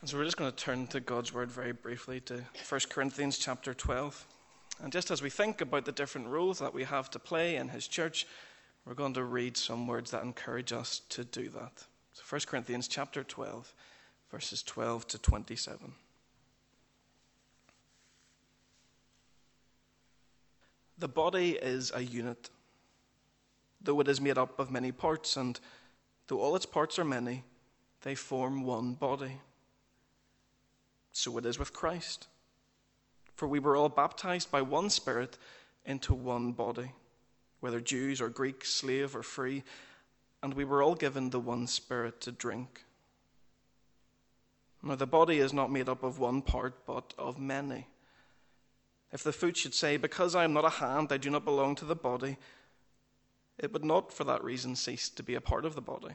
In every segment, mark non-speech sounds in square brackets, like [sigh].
And so we're just going to turn to God's word very briefly to 1 Corinthians chapter 12. And just as we think about the different roles that we have to play in his church, we're going to read some words that encourage us to do that. So 1 Corinthians chapter 12, verses 12 to 27. The body is a unit, though it is made up of many parts, and though all its parts are many, they form one body. So it is with Christ. For we were all baptized by one Spirit into one body, whether Jews or Greeks, slave or free, and we were all given the one Spirit to drink. Now, the body is not made up of one part, but of many. If the foot should say, Because I am not a hand, I do not belong to the body, it would not for that reason cease to be a part of the body.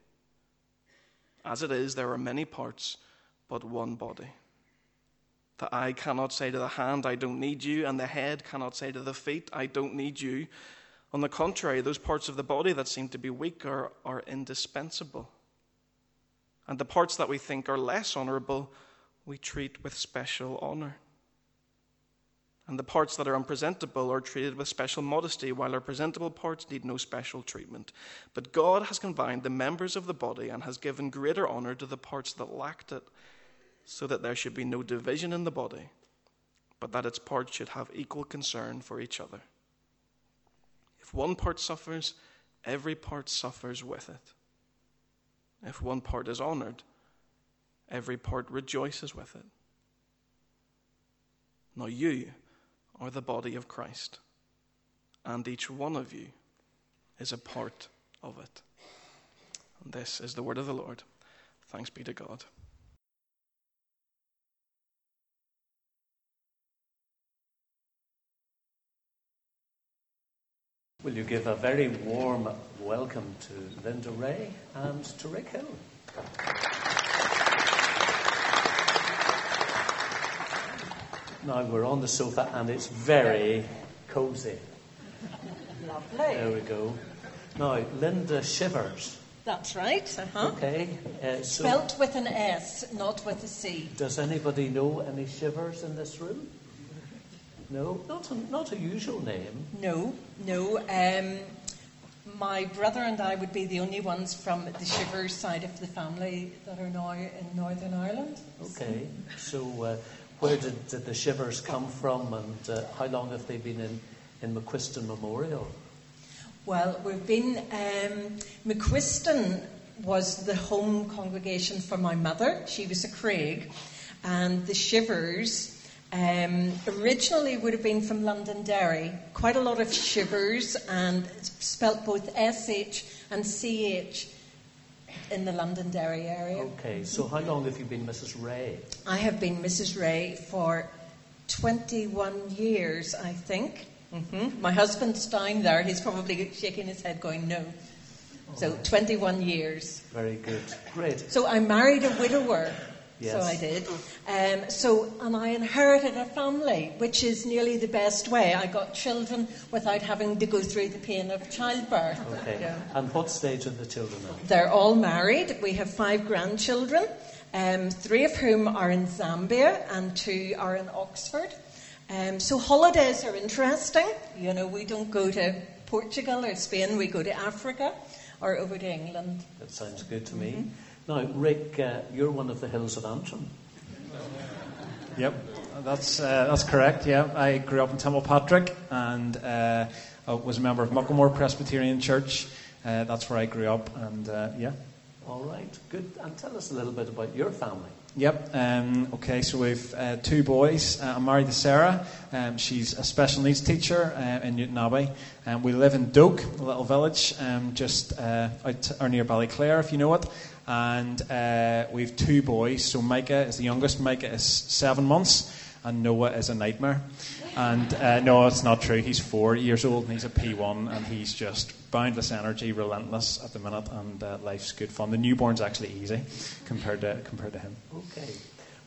As it is, there are many parts, but one body. The eye cannot say to the hand, I don't need you, and the head cannot say to the feet, I don't need you. On the contrary, those parts of the body that seem to be weak are, are indispensable. And the parts that we think are less honorable, we treat with special honor and the parts that are unpresentable are treated with special modesty, while our presentable parts need no special treatment. But God has combined the members of the body and has given greater honor to the parts that lacked it, so that there should be no division in the body, but that its parts should have equal concern for each other. If one part suffers, every part suffers with it. If one part is honored, every part rejoices with it. Now you are the body of Christ, and each one of you is a part of it. And this is the word of the Lord. Thanks be to God. Will you give a very warm welcome to Linda Ray and to Rick Hill? Now we're on the sofa and it's very cozy. Lovely. There we go. Now, Linda Shivers. That's right. Uh-huh. Okay. Uh, so Spelt with an S, not with a C. does anybody know any Shivers in this room? No? Not a, not a usual name. No, no. Um, my brother and I would be the only ones from the Shivers side of the family that are now in Northern Ireland. Okay. So uh, where did, did the Shivers come from and uh, how long have they been in, in McQuiston Memorial? Well, we've been. Um, McQuiston was the home congregation for my mother. She was a Craig. And the Shivers um, originally would have been from Londonderry. Quite a lot of Shivers, and spelt both SH and CH in the Londonderry area. Okay. So how long have you been Mrs. Ray? I have been Mrs. Ray for 21 years, I think. hmm My husband's down there. He's probably shaking his head, going, no. So 21 years. Very good. Great. So I married a widower. Yes. So I did. Um, so, and I inherited a family, which is nearly the best way. I got children without having to go through the pain of childbirth. Okay. Yeah. And what stage are the children at? They're all married. We have five grandchildren, um, three of whom are in Zambia and two are in Oxford. Um, so holidays are interesting. You know, we don't go to Portugal or Spain, we go to Africa or over to England. That sounds good to me. Now, Rick, uh, you're one of the hills of Antrim. Yep, that's uh, that's correct. Yeah, I grew up in Templepatrick and uh, I was a member of Muckamore Presbyterian Church. Uh, that's where I grew up, and uh, yeah. All right, good. And tell us a little bit about your family. Yep. Um, okay, so we've uh, two boys. Uh, I'm married to Sarah. Um, she's a special needs teacher uh, in Newtownabbey. Um, we live in Doagh, a little village um, just uh, out or near Ballyclare, if you know it. And uh, we have two boys. So Micah is the youngest. Micah is seven months, and Noah is a nightmare. And uh, no, it's not true. He's four years old and he's a P1 and he's just boundless energy, relentless at the minute, and uh, life's good fun. The newborn's actually easy compared to compared to him. Okay.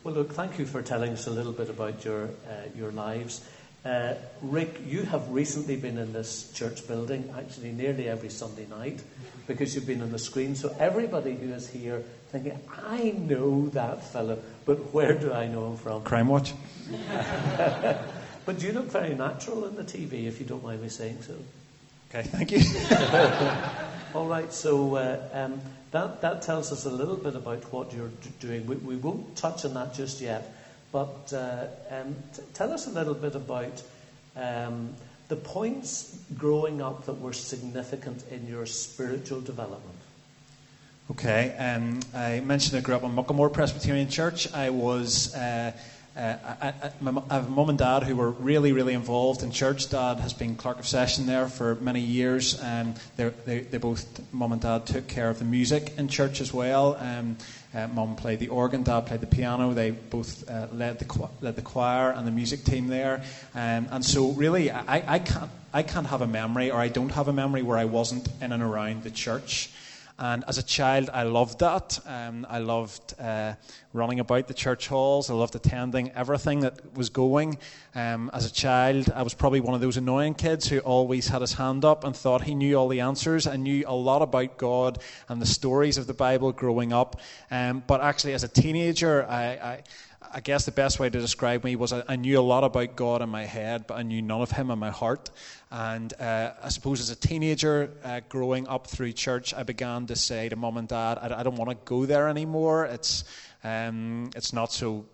Well, look, thank you for telling us a little bit about your uh, your lives. Uh, Rick, you have recently been in this church building, actually nearly every Sunday night, because you've been on the screen. So everybody who is here thinking, I know that fellow, but where do I know him from? Crime Watch. [laughs] But you look very natural in the TV, if you don't mind me saying so. Okay, thank you. [laughs] All right, so uh, um, that, that tells us a little bit about what you're doing. We, we won't touch on that just yet, but uh, um, t- tell us a little bit about um, the points growing up that were significant in your spiritual development. Okay, um, I mentioned I grew up in Muckamore Presbyterian Church. I was. Uh, uh, I, I, I, have a mum and dad who were really, really involved in church. Dad has been clerk of session there for many years. Um, they, they both, mum and dad, took care of the music in church as well. Um, uh, played the organ, dad played the piano. They both uh, led, the, led the choir and the music team there. Um, and so, really, I, I, can't, I can't have a memory, or I don't have a memory, where I wasn't in and around the church. And as a child, I loved that. Um, I loved uh, running about the church halls. I loved attending everything that was going. Um, as a child, I was probably one of those annoying kids who always had his hand up and thought he knew all the answers. and knew a lot about God and the stories of the Bible growing up. Um, but actually, as a teenager, I, I I guess the best way to describe me was I, knew a lot about God in my head, but I knew none of Him in my heart. And uh, I suppose as a teenager, uh, growing up through church, I began to say to mum and dad, I, I don't want to go there anymore. It's, um, it's not so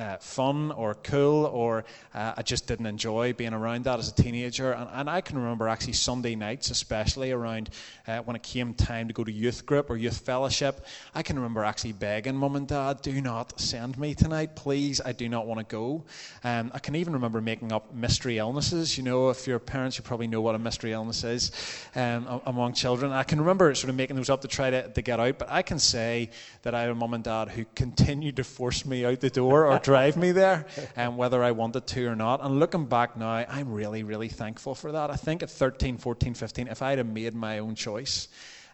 uh, fun or cool, or uh, I just didn't enjoy being around that as a teenager. And, and I can remember actually Sunday nights, especially around uh, when it came time to go to youth group or youth fellowship, I can remember actually begging mum and dad, do not send me tonight, please. I do not want to go. Um, I can even remember making up mystery illnesses. You know, if you're parents, you probably know what a mystery illness is um, among children. I can remember sort of making those up to try to, to get out, but I can say that I had a mum and dad who continued to force me out the door or [laughs] drive me there, um, whether I wanted to or not. And looking back now, I'm really, really thankful for that. I think at 13, 14, 15, if I had made my own choice,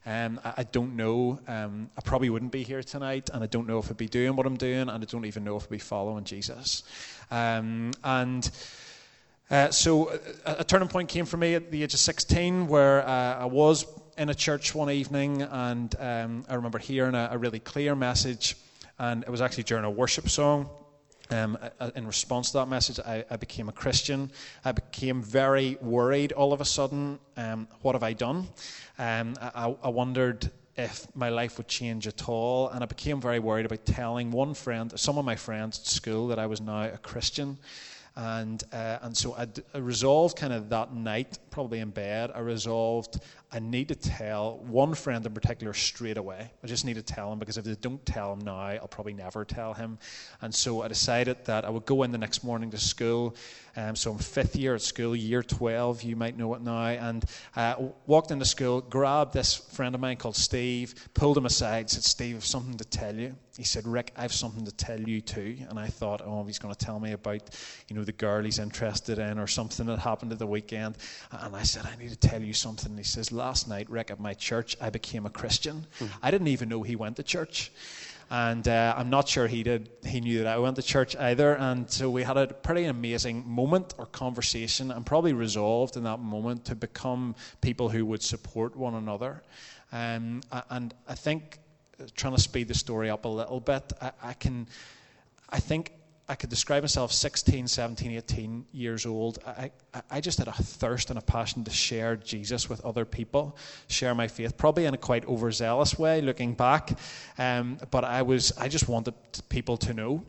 um, I, I, don't know. Um, I probably wouldn't be here tonight, and I don't know if I'd be doing what I'm doing, and I don't even know if I'd be following Jesus. Um, and uh, so a, a, turning point came for me at the age of 16, where uh, I was in a church one evening, and um, I remember hearing a, a really clear message, and it was actually during a worship song. Um, in response to that message, I, I, became a Christian. I became very worried all of a sudden. Um, what have I done? Um, I, I, wondered if my life would change at all, and I became very worried about telling one friend, some of my friends at school, that I was now a Christian. And, uh, and so I, resolved kind of that night, probably in bed, I resolved I need to tell one friend in particular straight away. I just need to tell him because if I don't tell him now, I'll probably never tell him. And so I decided that I would go in the next morning to school. Um, so I'm fifth year at school, year 12, you might know it now. And uh, walked into school, grabbed this friend of mine called Steve, pulled him aside, said, Steve, I have something to tell you. He said, Rick, I have something to tell you too. And I thought, oh, he's going to tell me about, you know, the girl he's interested in or something that happened at the weekend. And I said, I need to tell you something. And he says, last night, Rick, at my church, I became a Christian. Mm. I didn't even know he went to church. And uh, I'm not sure he did. He knew that I went to church either. And so we had a pretty amazing moment or conversation, and probably resolved in that moment to become people who would support one another. Um, and I think, trying to speed the story up a little bit, I, I can. I think I could describe myself 16, 17, 18 years old. I, I just had a thirst and a passion to share Jesus with other people, share my faith, probably in a quite overzealous way looking back. Um, but I, was, I just wanted people to know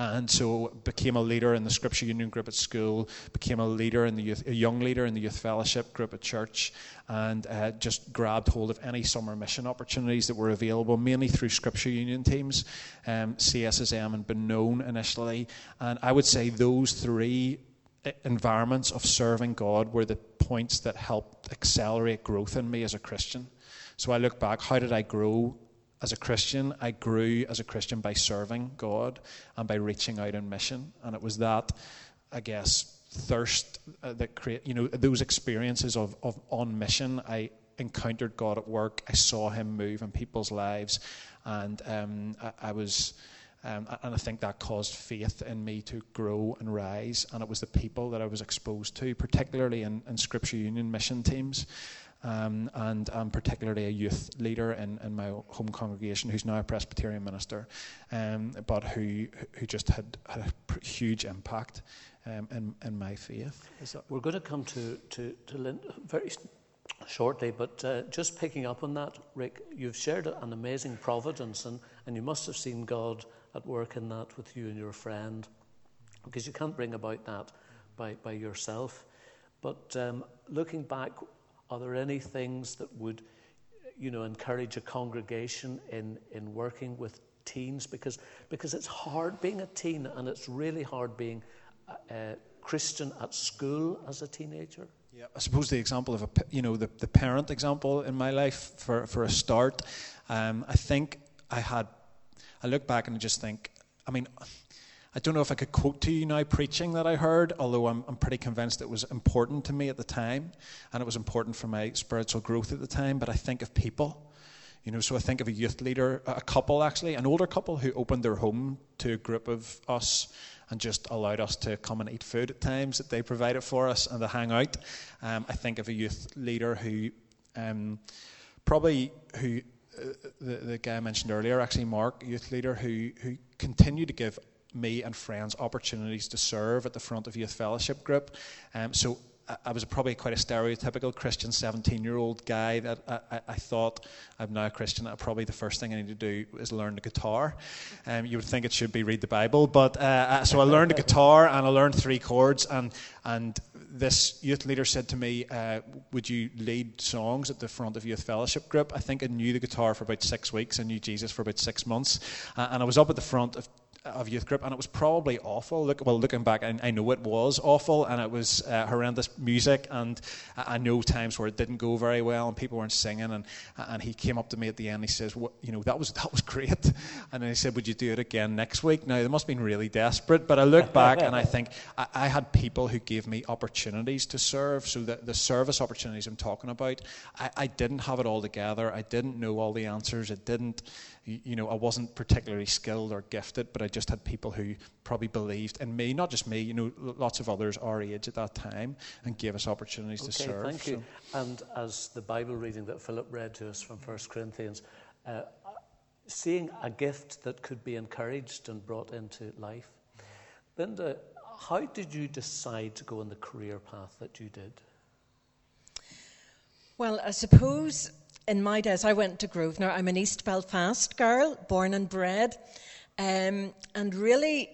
and so became a leader in the Scripture Union group at school, became a leader in the youth, a young leader in the youth fellowship group at church, and uh, just grabbed hold of any summer mission opportunities that were available, mainly through Scripture Union teams, um, CSSM and Benone initially. And I would say those three uh, environments of serving God were the points that helped accelerate growth in me as a Christian. So I look back, how did I grow as a Christian, I grew as a Christian by serving God and by reaching out in mission. And it was that, I guess, thirst uh, that create, you know, those experiences of, of on mission. I encountered God at work. I saw Him move in people's lives, and um, I, I, was. Um, and I think that caused faith in me to grow and rise. And it was the people that I was exposed to, particularly in, in Scripture Union mission teams. Um, and I'm particularly a youth leader in, in my home congregation who's now a Presbyterian minister, um, but who, who just had, had a huge impact um, in, in my faith. We're going to come to, to, to Lynn very shortly, but uh, just picking up on that, Rick, you've shared an amazing providence, and, and you must have seen God at work in that with you and your friend, because you can't bring about that by, by yourself. But um, looking back, are there any things that would, you know, encourage a congregation in, in working with teens? Because, because it's hard being a teen, and it's really hard being a, a Christian at school as a teenager. Yeah, I suppose the example of a, you know, the, the parent example in my life for, for a start, um, I think I had, I look back and I just think, I mean, I don't know if I could quote to you now preaching that I heard, although I'm, I'm pretty convinced it was important to me at the time, and it was important for my spiritual growth at the time. But I think of people, you know, so I think of a youth leader, a couple actually, an older couple who opened their home to a group of us and just allowed us to come and eat food at times that they provided for us and to hang out. Um, I think of a youth leader who um, probably who uh, the, the guy I mentioned earlier, actually Mark, youth leader who who continued to give me and friends opportunities to serve at the front of youth fellowship group. Um, so I was probably quite a stereotypical Christian 17 year old guy that I, I, thought I'm now a Christian. I probably the first thing I need to do is learn the guitar. Um, you would think it should be read the Bible, but uh, so I learned the [laughs] guitar and I learned three chords. And and this youth leader said to me, uh, "Would you lead songs at the front of youth fellowship group?" I think I knew the guitar for about six weeks. I knew Jesus for about six months, uh, and I was up at the front of of youth group, and it was probably awful. Look, well, looking back, I, I know it was awful, and it was uh, horrendous music, and I, I, know times where it didn't go very well, and people weren't singing, and and he came up to me at the end. He says, well, "You know, that was that was great," [laughs] and he said, "Would you do it again next week?" Now they must have been really desperate, but I look [laughs] back and I think I, I had people who gave me opportunities to serve. So the the service opportunities I'm talking about, I, I didn't have it all together. I didn't know all the answers. It didn't you know, I wasn't particularly skilled or gifted, but I just had people who probably believed in me, not just me, you know, lots of others our age at that time, and gave us opportunities okay, to serve. Thank you. So. And as the Bible reading that Philip read to us from 1 Corinthians, uh, seeing a gift that could be encouraged and brought into life. Linda, how did you decide to go on the career path that you did? Well, I suppose in my days, I went to Grosvenor. I'm an East Belfast girl, born and bred. Um, and really,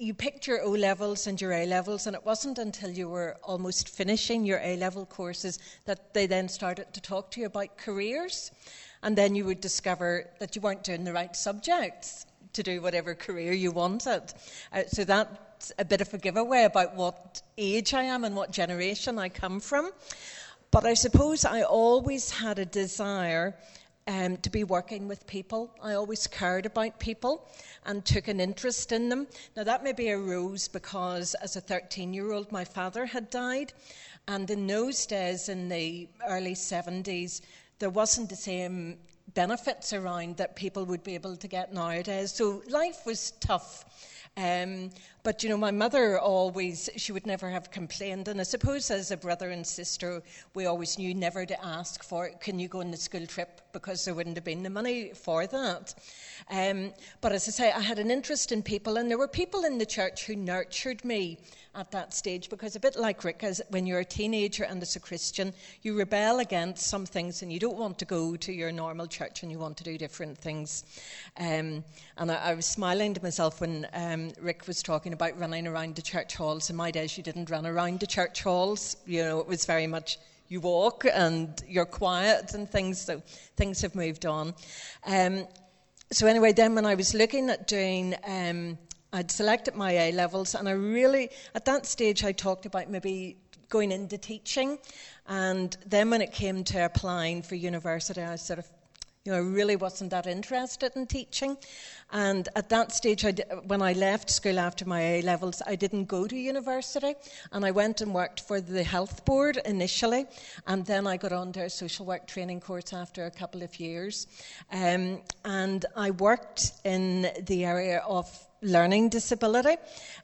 you picked your O levels and your A levels, and it wasn't until you were almost finishing your A level courses that they then started to talk to you about careers. And then you would discover that you weren't doing the right subjects to do whatever career you wanted. Uh, so that's a bit of a giveaway about what age I am and what generation I come from. But I suppose I always had a desire um, to be working with people. I always cared about people and took an interest in them. Now, that maybe arose because as a 13 year old, my father had died. And in those days, in the early 70s, there wasn't the same benefits around that people would be able to get nowadays. So life was tough. Um, but you know, my mother always, she would never have complained. And I suppose as a brother and sister, we always knew never to ask for, can you go on the school trip? Because there wouldn't have been the money for that. Um, but as I say, I had an interest in people, and there were people in the church who nurtured me at that stage because a bit like Rick, as when you're a teenager and as a Christian, you rebel against some things and you don't want to go to your normal church and you want to do different things. Um, and I, I, was smiling to myself when um, Rick was talking about running around the church halls. In my days, you didn't run around the church halls. You know, it was very much you walk and you're quiet and things. So things have moved on. Um, so anyway, then when I was looking at doing um, I'd selected my A levels, and I really, at that stage, I talked about maybe going into teaching. And then when it came to applying for university, I sort of, You know, I really wasn't that interested in teaching. And at that stage, I when I left school after my A levels, I didn't go to university. And I went and worked for the health board initially. And then I got onto a social work training course after a couple of years. Um, and I worked in the area of learning disability,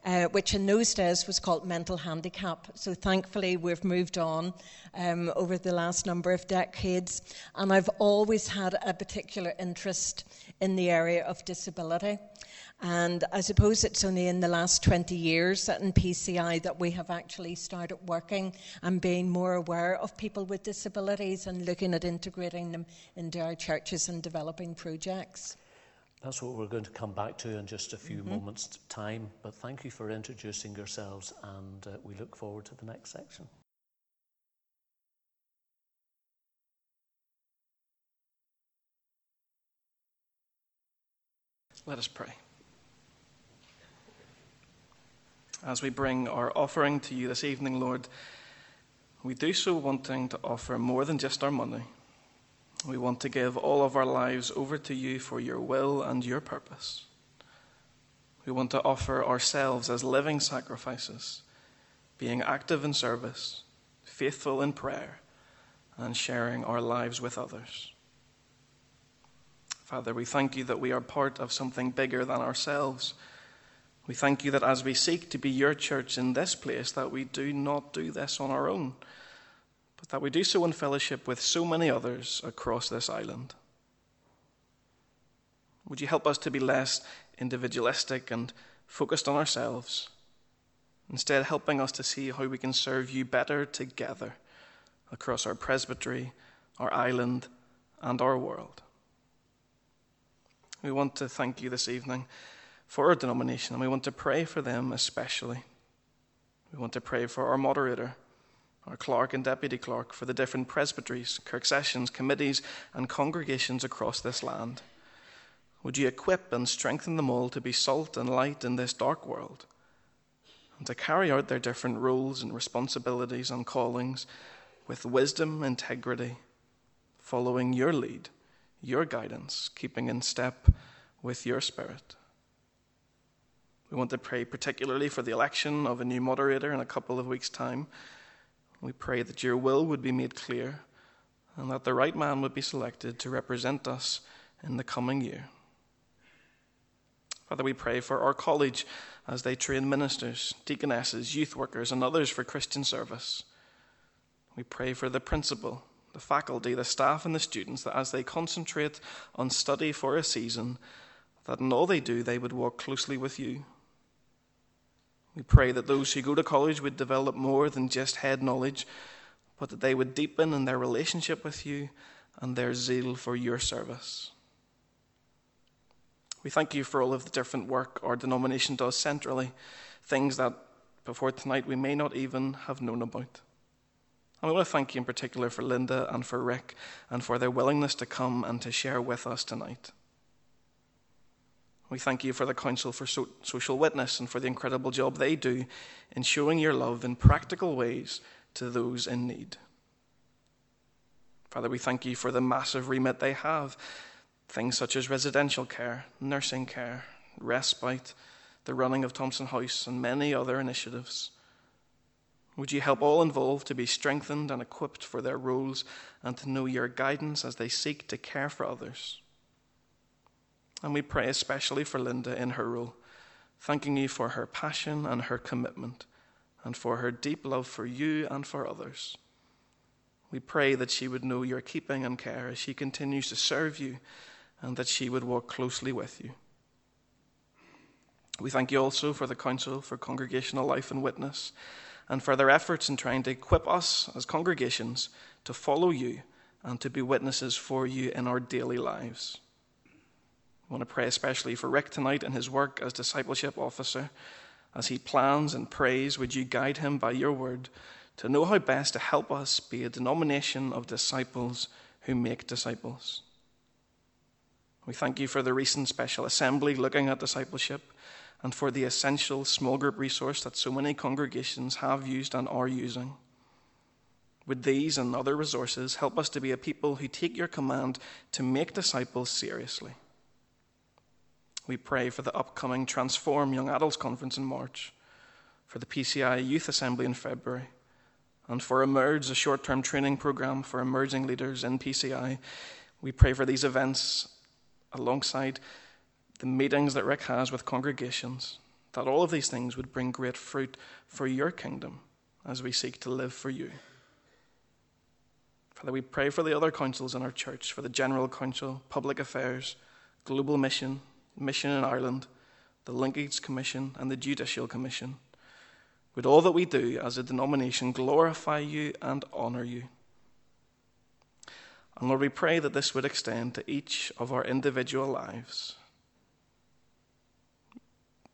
uh, which in those days was called mental handicap. So thankfully, we've moved on um, over the last number of decades. And I've always had a particular interest in the area of disability. And I suppose it's only in the last 20 years that in PCI that we have actually started working and being more aware of people with disabilities and looking at integrating them into our churches and developing projects. That's what we're going to come back to in just a few mm-hmm. moments' time. But thank you for introducing yourselves, and uh, we look forward to the next section. Let us pray. As we bring our offering to you this evening, Lord, we do so wanting to offer more than just our money we want to give all of our lives over to you for your will and your purpose. We want to offer ourselves as living sacrifices, being active in service, faithful in prayer, and sharing our lives with others. Father, we thank you that we are part of something bigger than ourselves. We thank you that as we seek to be your church in this place, that we do not do this on our own but that we do so in fellowship with so many others across this island. Would you help us to be less individualistic and focused on ourselves, instead, helping us to see how we can serve you better together across our presbytery, our island, and our world? We want to thank you this evening for our denomination, and we want to pray for them especially. We want to pray for our moderator our clerk and deputy clerk for the different presbyteries, kirk sessions, committees, and congregations across this land. Would you equip and strengthen them all to be salt and light in this dark world, and to carry out their different roles and responsibilities and callings with wisdom, integrity, following your lead, your guidance, keeping in step with your spirit? We want to pray particularly for the election of a new moderator in a couple of weeks' time we pray that your will would be made clear and that the right man would be selected to represent us in the coming year. Father, we pray for our college as they train ministers, deaconesses, youth workers, and others for Christian service. We pray for the principal, the faculty, the staff, and the students that as they concentrate on study for a season, that in all they do they would walk closely with you we pray that those who go to college would develop more than just head knowledge, but that they would deepen in their relationship with you and their zeal for your service. We thank you for all of the different work our denomination does centrally, things that before tonight we may not even have known about. And we want to thank you in particular for Linda and for Rick and for their willingness to come and to share with us tonight. We thank you for the Council for so- Social Witness and for the incredible job they do in showing your love in practical ways to those in need. Father, we thank you for the massive remit they have things such as residential care, nursing care, respite, the running of Thompson House, and many other initiatives. Would you help all involved to be strengthened and equipped for their roles and to know your guidance as they seek to care for others? And we pray especially for Linda in her role, thanking you for her passion and her commitment, and for her deep love for you and for others. We pray that she would know your keeping and care as she continues to serve you, and that she would walk closely with you. We thank you also for the Council for Congregational Life and Witness, and for their efforts in trying to equip us as congregations to follow you and to be witnesses for you in our daily lives. I want to pray especially for Rick tonight and his work as discipleship officer. As he plans and prays, would you guide him by your word to know how best to help us be a denomination of disciples who make disciples? We thank you for the recent special assembly looking at discipleship and for the essential small group resource that so many congregations have used and are using. With these and other resources, help us to be a people who take your command to make disciples seriously. We pray for the upcoming Transform Young Adults Conference in March, for the PCI Youth Assembly in February, and for Emerge, a short term training program for emerging leaders in PCI. We pray for these events alongside the meetings that Rick has with congregations, that all of these things would bring great fruit for your kingdom as we seek to live for you. Father, we pray for the other councils in our church, for the General Council, Public Affairs, Global Mission, Mission in Ireland, the Linkage Commission, and the Judicial Commission. Would all that we do as a denomination glorify you and honour you? And Lord, we pray that this would extend to each of our individual lives.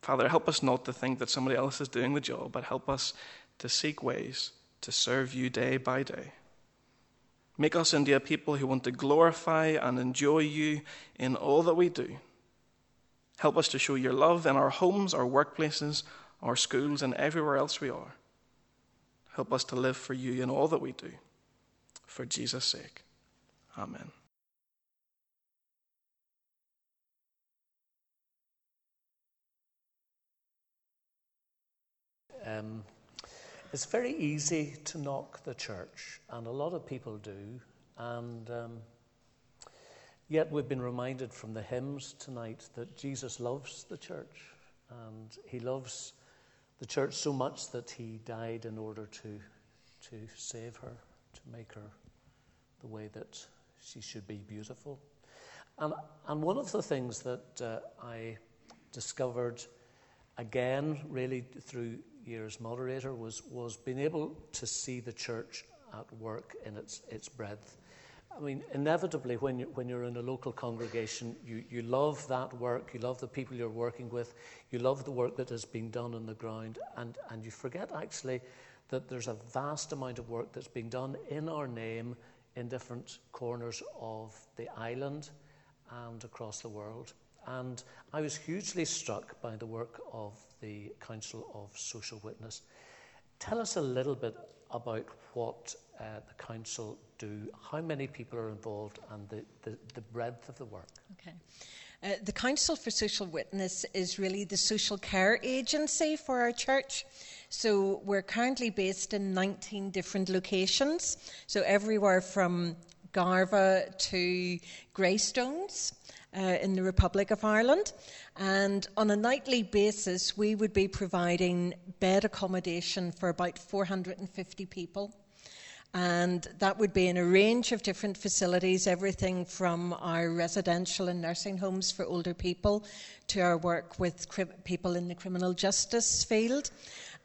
Father, help us not to think that somebody else is doing the job, but help us to seek ways to serve you day by day. Make us into people who want to glorify and enjoy you in all that we do. Help us to show your love in our homes, our workplaces, our schools, and everywhere else we are. Help us to live for you in all that we do. For Jesus' sake. Amen. Um, it's very easy to knock the church, and a lot of people do. And um, yet, we've been reminded from the hymns tonight that Jesus loves the church, and He loves the church so much that He died in order to, to save her, to make her the way that she should be beautiful. And, and one of the things that uh, I discovered again, really through years moderator, was, was being able to see the church at work in its, its breadth. I mean, inevitably, when, you're, when you're in a local congregation, you, you love that work, you love the people you're working with, you love the work that has been done on the ground, and, and you forget actually that there's a vast amount of work that's being done in our name in different corners of the island and across the world. And I was hugely struck by the work of the Council of Social Witness. Tell us a little bit about what uh, the Council do, how many people are involved, and the, the, the breadth of the work. Okay. Uh, the Council for Social Witness is really the social care agency for our church. So we're currently based in 19 different locations, so everywhere from Garvagh to Greystones uh, in the Republic of Ireland. And on a nightly basis, we would be providing bed accommodation for about 450 people. And that would be in a range of different facilities, everything from our residential and nursing homes for older people to our work with cri- people in the criminal justice field.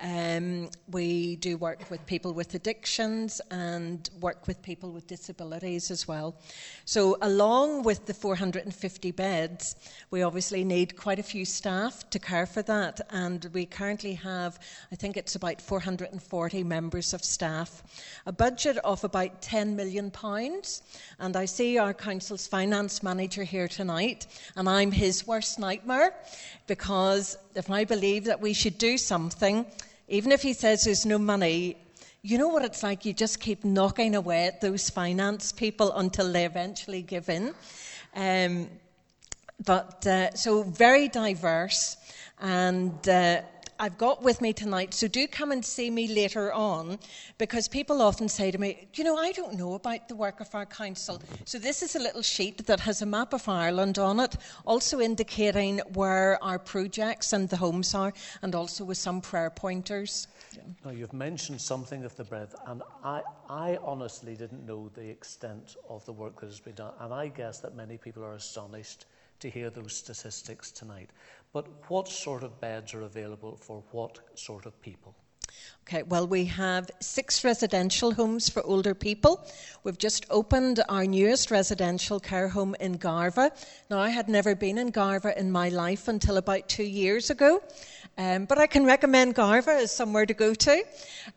Um, we do work with people with addictions and work with people with disabilities as well. So, along with the 450 beds, we obviously need quite a few staff to care for that. And we currently have, I think it's about 440 members of staff, a budget of about 10 million pounds. And I see our council's finance manager here tonight, and I'm his worst nightmare because if I believe that we should do something, even if he says there's no money, you know what it's like? You just keep knocking away at those finance people until they eventually give in. Um, but uh, so very diverse, and uh, I've got with me tonight, so do come and see me later on because people often say to me, You know, I don't know about the work of our council. So, this is a little sheet that has a map of Ireland on it, also indicating where our projects and the homes are, and also with some prayer pointers. Now, you've mentioned something of the breadth, and I, I honestly didn't know the extent of the work that has been done, and I guess that many people are astonished to hear those statistics tonight. But what sort of beds are available for what sort of people? Okay, well, we have six residential homes for older people. We've just opened our newest residential care home in Garvagh. Now, I had never been in Garvagh in my life until about two years ago. Um, but I can recommend Garvagh as somewhere to go to.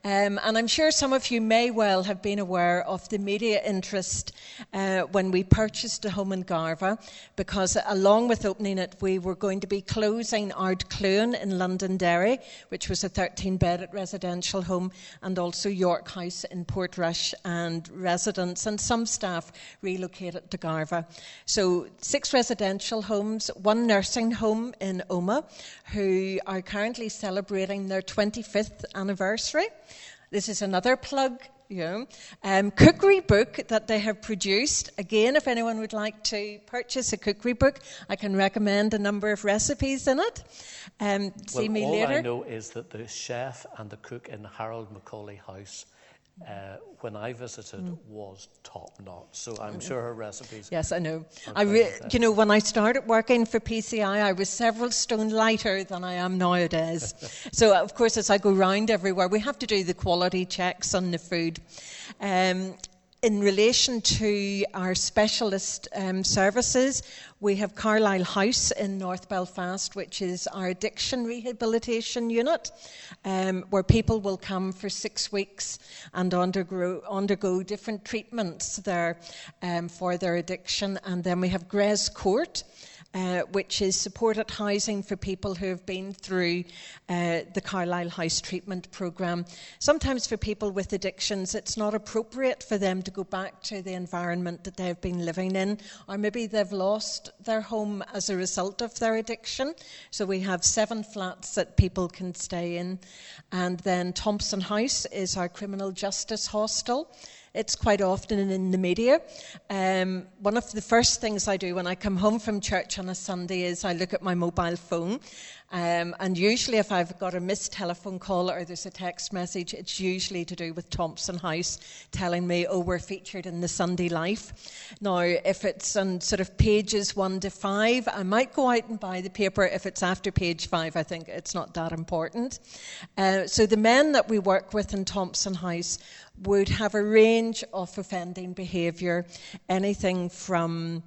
Um, and I'm sure some of you may well have been aware of the media interest uh, when we purchased a home in Garvagh, because along with opening it, we were going to be closing Ard Cluan in Londonderry, which was a 13 bed residential home, and also York House in Portrush, and residents and some staff relocated to Garvagh. So, six residential homes, one nursing home in Omagh, who are currently celebrating their 25th anniversary. This is another plug yeah. Um, cookery book that they have produced. Again, if anyone would like to purchase a cookery book, I can recommend a number of recipes in it. Um, see well, me all later. I know is that the chef and the cook in Harold Macaulay House uh, when I visited mm. was top notch. So I'm sure her recipes. Yes, I know. I re- you know, when I started working for PCI, I was several stone lighter than I am nowadays. [laughs] so of course, as I go round everywhere, we have to do the quality checks on the food. Um, in relation to our specialist um, services, we have Carlisle House in North Belfast, which is our addiction rehabilitation unit, um, where people will come for six weeks and undergo, undergo different treatments there um, for their addiction. And then we have Grez Court, uh, which is supported housing for people who have been through uh, the Carlisle House Treatment Programme. Sometimes for people with addictions, it's not appropriate for them to go back to the environment that they've been living in, or maybe they've lost their home as a result of their addiction. So we have seven flats that people can stay in. And then Thompson House is our criminal justice hostel. It's quite often in the media. Um, one of the first things I do when I come home from church on a Sunday is I look at my mobile phone. Um, and usually, if I've got a missed telephone call or there's a text message, it's usually to do with Thompson House telling me, oh, we're featured in the Sunday Life. Now, if it's on sort of pages one to five, I might go out and buy the paper. If it's after page five, I think it's not that important. Uh, so, the men that we work with in Thompson House would have a range of offending behaviour, anything from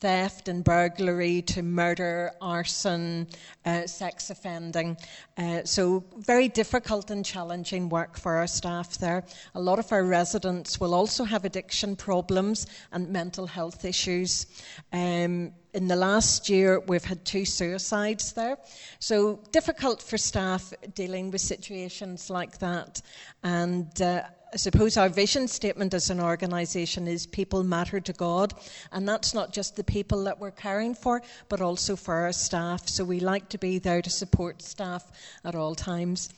theft and burglary to murder, arson, uh, sex offending. Uh, so, very difficult and challenging work for our staff there. A lot of our residents will also have addiction problems and mental health issues. Um, in the last year, we've had two suicides there. So, difficult for staff dealing with situations like that. And uh, I suppose our vision statement as an organisation is people matter to God, and that's not just the people that we're caring for, but also for our staff. So we like to be there to support staff at all times.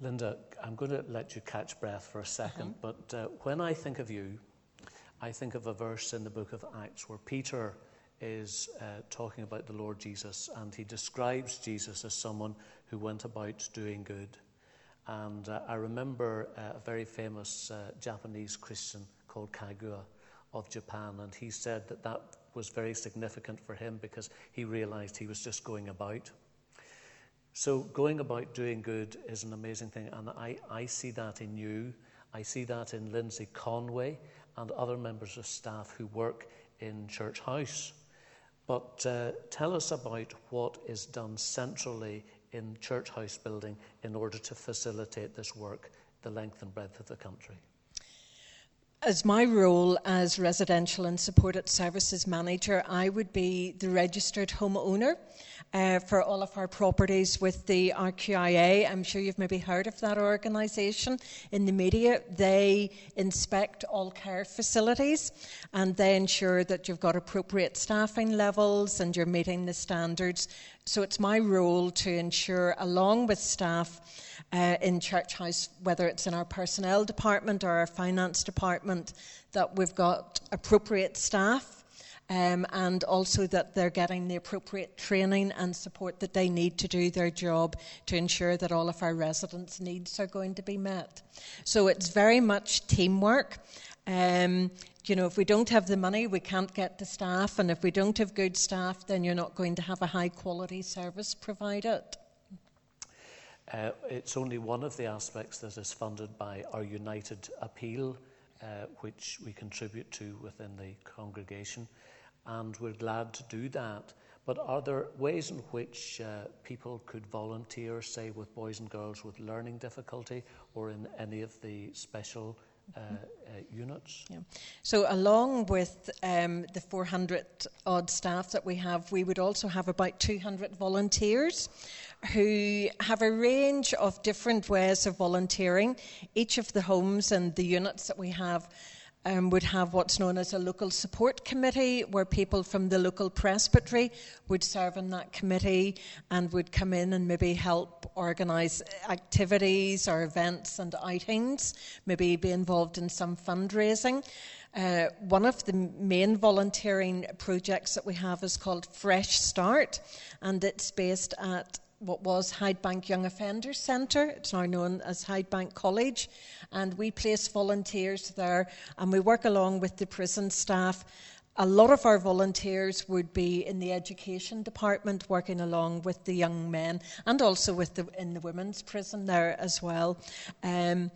Linda, I'm going to let you catch breath for a 2nd uh-huh. but uh, when I think of you, I think of a verse in the book of Acts where Peter is uh, talking about the Lord Jesus, and he describes Jesus as someone who went about doing good. And uh, I remember uh, a very famous uh, Japanese Christian called Kagawa of Japan, and he said that that was very significant for him because he realized he was just going about. So, going about doing good is an amazing thing, and I, I see that in you. I see that in Lindsay Conway and other members of staff who work in Church House. But uh, tell us about what is done centrally in Church House building in order to facilitate this work the length and breadth of the country? As my role as residential and supported services manager, I would be the registered homeowner uh, for all of our properties with the RQIA. I'm sure you've maybe heard of that organisation in the media. They inspect all care facilities and they ensure that you've got appropriate staffing levels and you're meeting the standards. So it's my role to ensure, along with staff, uh, in Church House, whether it's in our personnel department or our finance department, that we've got appropriate staff. Um, and also that they're getting the appropriate training and support that they need to do their job to ensure that all of our residents' needs are going to be met. So it's very much teamwork. Um, you know, if we don't have the money, we can't get the staff, and if we don't have good staff, then you're not going to have a high quality service provided. Uh, it's only one of the aspects that is funded by our United Appeal, uh, which we contribute to within the congregation, and we're glad to do that. But are there ways in which uh, people could volunteer, say, with boys and girls with learning difficulty or in any of the special uh, uh, units. Yeah. So, along with um, the 400 odd staff that we have, we would also have about 200 volunteers who have a range of different ways of volunteering. Each of the homes and the units that we have um, would have what's known as a local support committee, where people from the local presbytery would serve in that committee and would come in and maybe help organise activities or events and outings, maybe be involved in some fundraising. Uh, one of the main volunteering projects that we have is called Fresh Start, and it's based at what was Hydebank Young Offenders Centre. It's now known as Hydebank College. And we place volunteers there and we work along with the prison staff. A lot of our volunteers would be in the education department, working along with the young men and also with the, in the women's prison there as well. Um,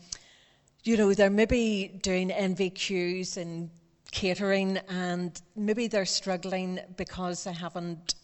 you know, they're maybe doing NVQs and catering, and maybe they're struggling because they haven't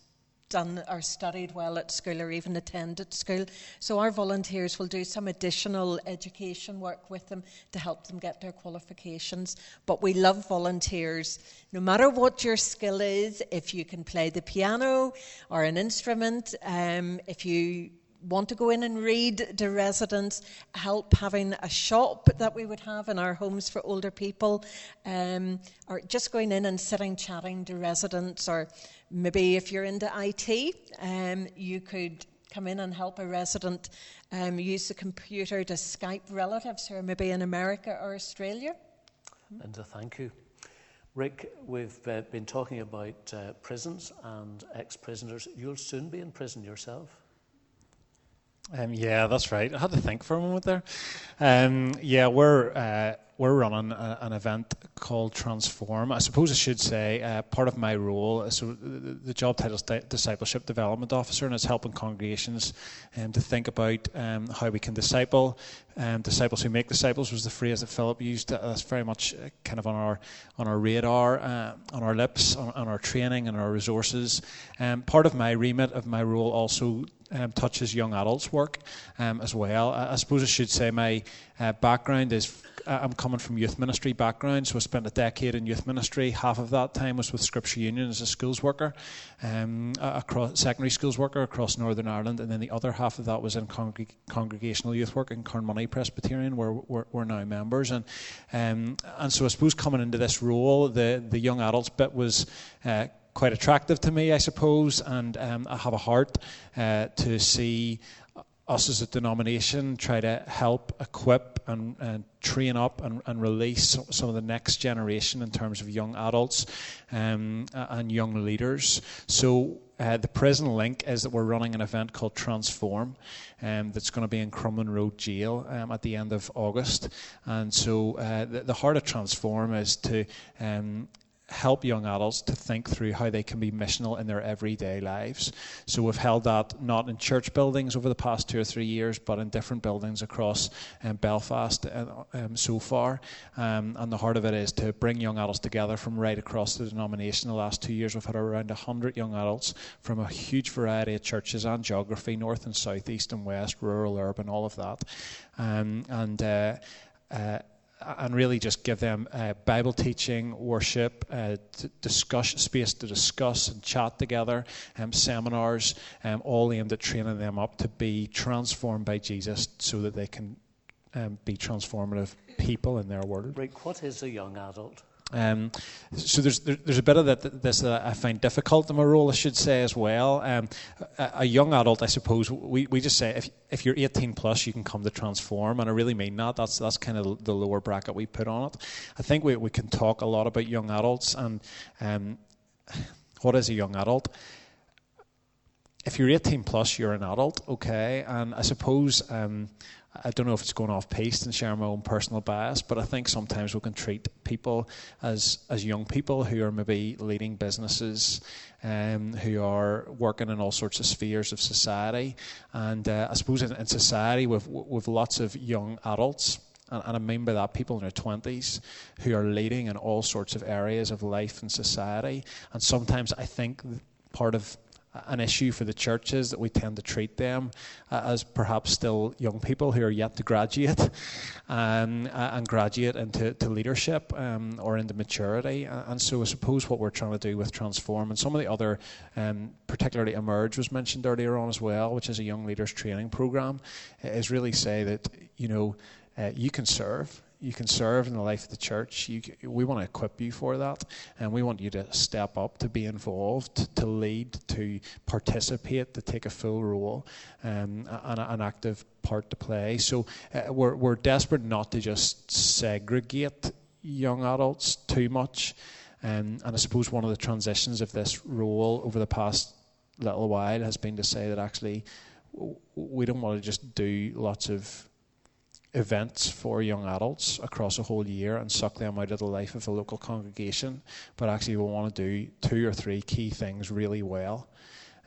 done or studied well at school or even attended school. So our volunteers will do some additional education work with them to help them get their qualifications. But we love volunteers. No matter what your skill is, if you can play the piano or an instrument, um, if you want to go in and read to residents, help having a shop that we would have in our homes for older people, um, or just going in and sitting chatting to residents, or maybe if you're into IT, um, you could come in and help a resident um, use the computer to Skype relatives who are maybe in America or Australia. Linda, thank you. Rick, we've uh, been talking about uh, prisons and ex prisoners. You'll soon be in prison yourself. Um, yeah, that's right. I had to think for a moment there. Um, yeah, we're uh, we're running a, an event called Transform. I suppose I should say uh, part of my role. So the, the job title is Discipleship Development Officer, and it's helping congregations um, to think about um, how we can disciple. Um, disciples who make disciples was the phrase that Philip used. Uh, that's very much uh, kind of on our on our radar, uh, on our lips, on, on, our training and our resources. Um, part of my remit of my role also um, touches young adults work um, as well. I, I, suppose I should say my uh, background is I'm coming from youth ministry background, so I spent a decade in youth ministry. Half of that time was with Scripture Union as a schools worker, um, across secondary schools worker across Northern Ireland, and then the other half of that was in congreg- congregational youth work in Carnmoney Presbyterian, where we're, we're now members. And um, and so I suppose coming into this role, the the young adults bit was. Uh, quite attractive to me, I suppose, and um, I have a heart uh, to see us as a denomination try to help equip and, and train up and, and, release some of the next generation in terms of young adults um, and young leaders. So uh, the prison link is that we're running an event called Transform um, that's going to be in Crumlin Road Jail um, at the end of August. And so uh, the, the, heart of Transform is to um, help young adults to think through how they can be missional in their everyday lives. So we've held that not in church buildings over the past two or three years, but in different buildings across um, Belfast um, so far. Um, and the heart of it is to bring young adults together from right across the denomination. The last two years, we've had around 100 young adults from a huge variety of churches and geography, north and south, east and west, rural, urban, all of that. Um, and uh, uh, and really just give them uh, Bible teaching, worship, uh, discuss, space to discuss and chat together, um, seminars, um, all aimed at training them up to be transformed by Jesus so that they can um, be transformative people in their world. Rick, what is a young adult? Um, so there's there, there's a bit of that this that I find difficult in my role, I should say as well. Um, a, a, young adult, I suppose, we, we just say if if you're 18 plus, you can come to transform, and I really mean that. That's that's kind of the lower bracket we put on it. I think we we can talk a lot about young adults and um, what is a young adult. If you're 18 plus, you're an adult, okay, and I suppose um, I don't know if it's going off pace and sharing my own personal bias, but I think sometimes we can treat people as as young people who are maybe leading businesses, um, who are working in all sorts of spheres of society, and uh, I suppose in, in society with with lots of young adults. And, and I mean by that people in their 20s who are leading in all sorts of areas of life and society. And sometimes I think part of an issue for the churches that we tend to treat them uh, as perhaps still young people who are yet to graduate um, and graduate into to leadership um, or into maturity. And so I suppose what we're trying to do with Transform and some of the other, um, particularly Emerge was mentioned earlier on as well, which is a young leaders training program, is really say that, you know, uh, you can serve you can serve in the life of the church. You, we want to equip you for that, and we want you to step up, to be involved, to lead, to participate, to take a full role, um, and an active part to play. So uh, we're, we're desperate not to just segregate young adults too much. Um, and I suppose one of the transitions of this role over the past little while has been to say that actually we don't want to just do lots of events for young adults across a whole year and suck them out of the life of a local congregation, but actually we want to do two or three key things really well.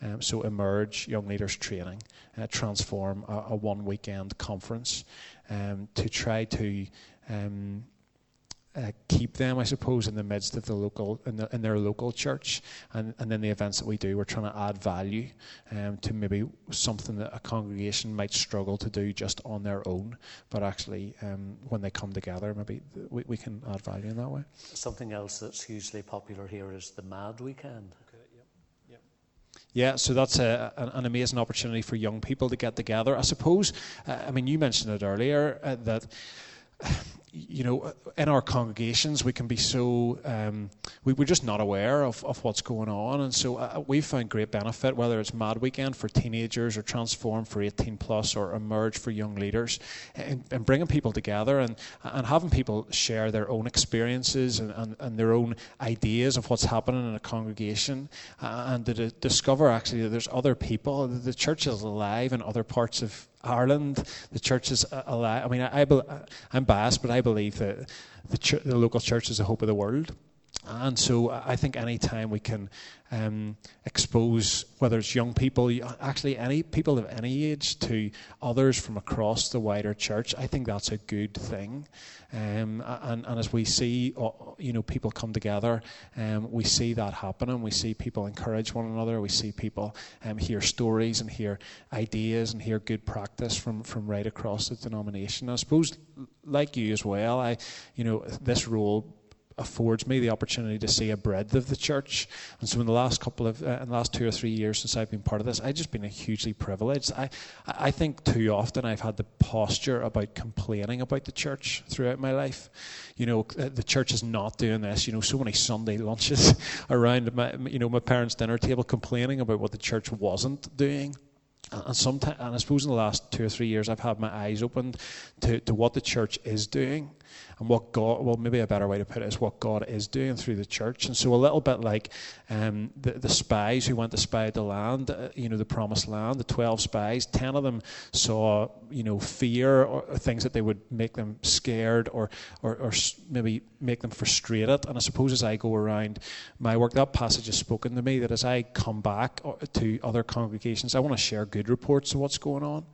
Um, so, emerge young leaders training, uh, transform a, a, one weekend conference um, to try to um, uh, keep them, I suppose, in the midst of the local in, the, in, their local church, and, and then the events that we do, we're trying to add value um, to maybe something that a congregation might struggle to do just on their own, but actually um, when they come together, maybe we, we can add value in that way. Something else that's hugely popular here is the Mad Weekend. Yeah, so that's a, an, an, amazing opportunity for young people to get together. I suppose, uh, I mean, you mentioned it earlier uh, that you know, in our congregations, we can be so, um, we, are just not aware of, of what's going on. And so uh, we've found great benefit, whether it's Mad Weekend for teenagers or Transform for 18 plus or Emerge for young leaders, and, and bringing people together and, and having people share their own experiences and, and, and their own ideas of what's happening in a congregation uh, and to d- discover actually that there's other people. The church is alive in other parts of Ireland, the church is uh, alive. I mean, I, I, uh, I'm biased, but I believe that the, ch- the local church is the hope of the world. And so I think any time we can um, expose, whether it's young people, actually any people of any age, to others from across the wider church, I think that's a good thing. Um, and, and, as we see, you know, people come together, um, we see that happening. We see people encourage one another. We see people um, hear stories and hear ideas and hear good practice from, from right across the denomination. I suppose, like you as well, I, you know, this role affords me the opportunity to see a breadth of the church. And so, in the last couple of, uh, in the last two or three years since I've been part of this, I've just been hugely privileged. I, I think too often I've had the posture about complaining about the church throughout my life. You know, uh, the church is not doing this. You know, so many Sunday lunches [laughs] around my, you know, my parents' dinner table complaining about what the church wasn't doing. And sometimes, and I suppose in the last two or three years, I've had my eyes opened to, to what the church is doing and what God, well, maybe a better way to put it is what God is doing through the church. And so, a little bit like um, the, the spies who went to spy the land, uh, you know, the promised land, the 12 spies, 10 of them saw, you know, fear or, or things that they would make them scared or, or, or, maybe make them frustrated. And I suppose as I go around my work, that passage has spoken to me that as I come back uh, to other congregations, I want to share good reports of what's going on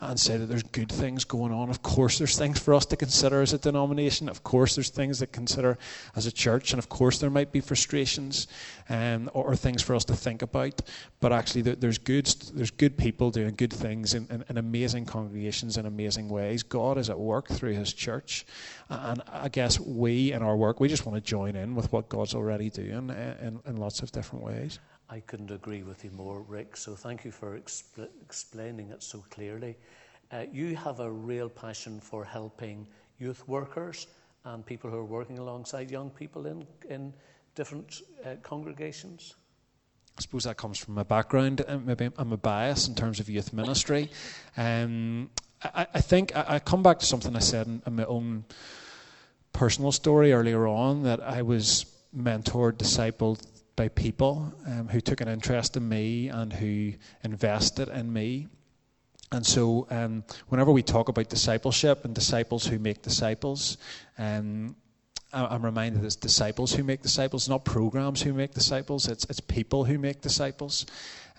and say that there's good things going on. Of course, there's things for us to consider as a denomination. Of course, there's things to consider as a church. And of course, there might be frustrations um, or, or, things for us to think about. But actually, there's good, there's good people doing good things in, in, in amazing congregations in amazing ways. God is at work through His church. And I guess we, in our work, we just want to join in with what God's already doing in, in lots of different ways. I couldn't agree with you more, Rick. So thank you for expl- explaining it so clearly. Uh, you have a real passion for helping youth workers and people who are working alongside young people in, in different uh, congregations. I suppose that comes from my background. Maybe I'm a bias in terms of youth ministry. Um, I, I, think I, I, come back to something I said in, in my own personal story earlier on that I was mentored, discipled by people um, who took an interest in me and who invested in me. And so, um, whenever we talk about discipleship and disciples who make disciples, um, I'm reminded it's disciples who make disciples, not programs who make disciples. It's, it's people who make disciples,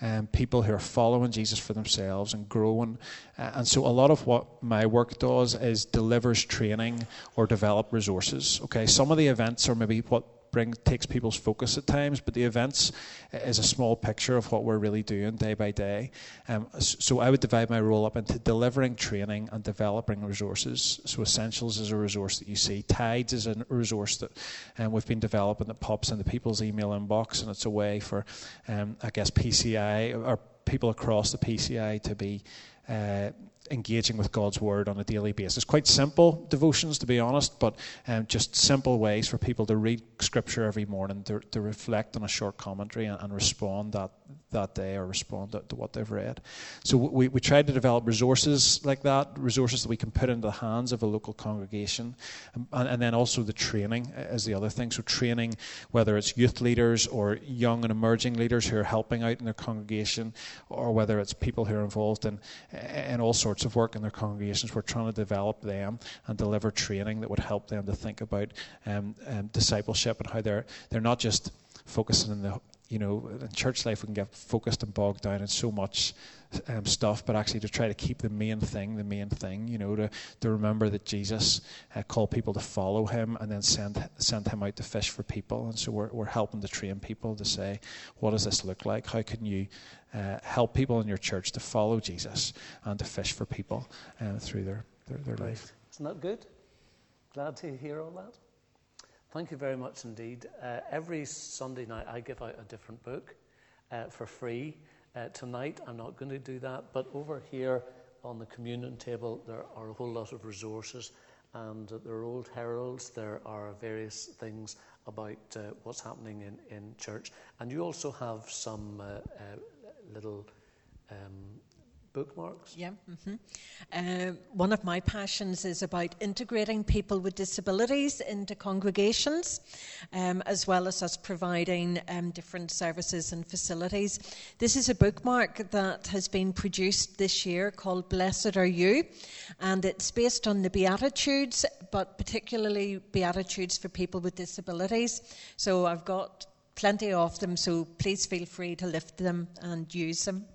um, people who are following Jesus for themselves and growing. Uh, and so, a lot of what my work does is delivers training or develop resources. Okay, some of the events are maybe what bring takes people's focus at times, but the events is a small picture of what we're really doing day by day. Um, so I would divide my role up into delivering training and developing resources. So Essentials is a resource that you see. Tides is a resource that um, we've been developing that pops into people's email inbox, and it's a way for, um, I guess, PCI or people across the PCI to be. Uh, engaging with God's Word on a daily basis. Quite simple devotions, to be honest, but um, just simple ways for people to read Scripture every morning, to, to reflect on a short commentary and, and respond that, that day or respond to, to, what they've read. So we, we tried to develop resources like that, resources that we can put into the hands of a local congregation, and, and then also the training is the other thing. So training, whether it's youth leaders or young and emerging leaders who are helping out in their congregation, or whether it's people who are involved in, in all sorts sorts of work in their congregations. We're trying to develop them and deliver training that would help them to think about um, um, discipleship and how they're they're not just focusing on the you know in church life we can get focused and bogged down in so much um, stuff, but actually to try to keep the main thing the main thing. You know to to remember that Jesus uh, called people to follow him and then send send him out to fish for people. And so we're we're helping to train people to say, what does this look like? How can you uh, help people in your church to follow Jesus and to fish for people uh, through their, their, their life. Isn't that good? Glad to hear all that. Thank you very much indeed. Uh, every Sunday night, I give out a different book uh, for free. Uh, tonight, I'm not going to do that, but over here on the communion table, there are a whole lot of resources, and there are old heralds, there are various things about uh, what's happening in, in church. And you also have some uh, uh, little um, bookmarks? Yeah. Mm-hmm. Uh, one of my passions is about integrating people with disabilities into congregations, um, as well as us providing um, different services and facilities. This is a bookmark that has been produced this year called Blessed Are You, and it's based on the Beatitudes, but particularly Beatitudes for people with disabilities. So I've got plenty of them, so please feel free to lift them and use them.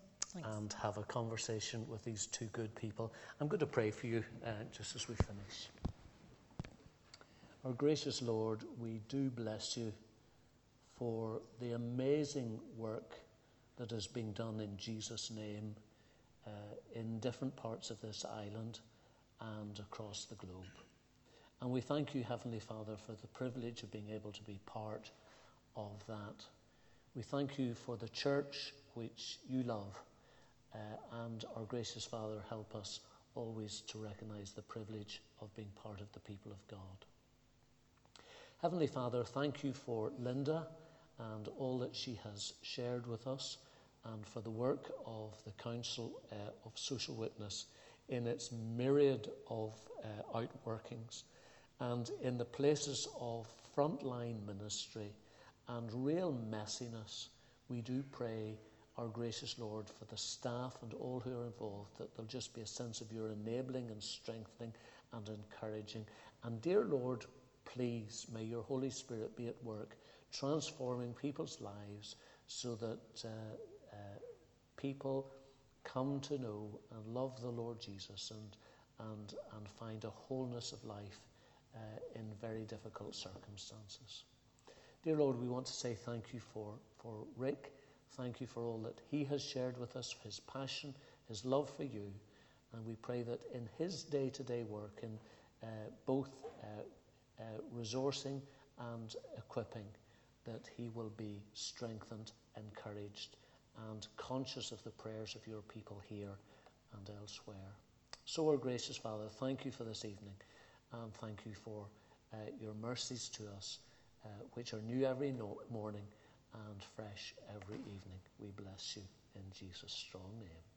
Thanks. And have a conversation with these two good people. I'm going to pray for you uh, just as we finish. Our gracious Lord, we do bless you for the amazing work that is being done in Jesus' name uh, in different parts of this island and across the globe. And we thank you, Heavenly Father, for the privilege of being able to be part of that. We thank you for the church which you love, uh, and our gracious Father, help us always to recognize the privilege of being part of the people of God. Heavenly Father, thank you for Linda and all that she has shared with us, and for the work of the Council uh, of Social Witness in its myriad of uh, outworkings and in the places of frontline ministry and real messiness, we do pray, our gracious Lord, for the staff and all who are involved, that there'll just be a sense of your enabling and strengthening and encouraging. And dear Lord, please, may your Holy Spirit be at work, transforming people's lives so that uh, uh, people come to know and love the Lord Jesus and, and, and find a wholeness of life uh, in very difficult circumstances. Dear Lord, we want to say thank you for, for Rick. Thank you for all that he has shared with us, his passion, his love for you. And we pray that in his day to day work, in uh, both uh, uh, resourcing and equipping, that he will be strengthened, encouraged, and conscious of the prayers of your people here and elsewhere. So, our gracious Father, thank you for this evening, and thank you for uh, your mercies to us uh, which are new every no- morning and fresh every evening. We bless you in Jesus' strong name.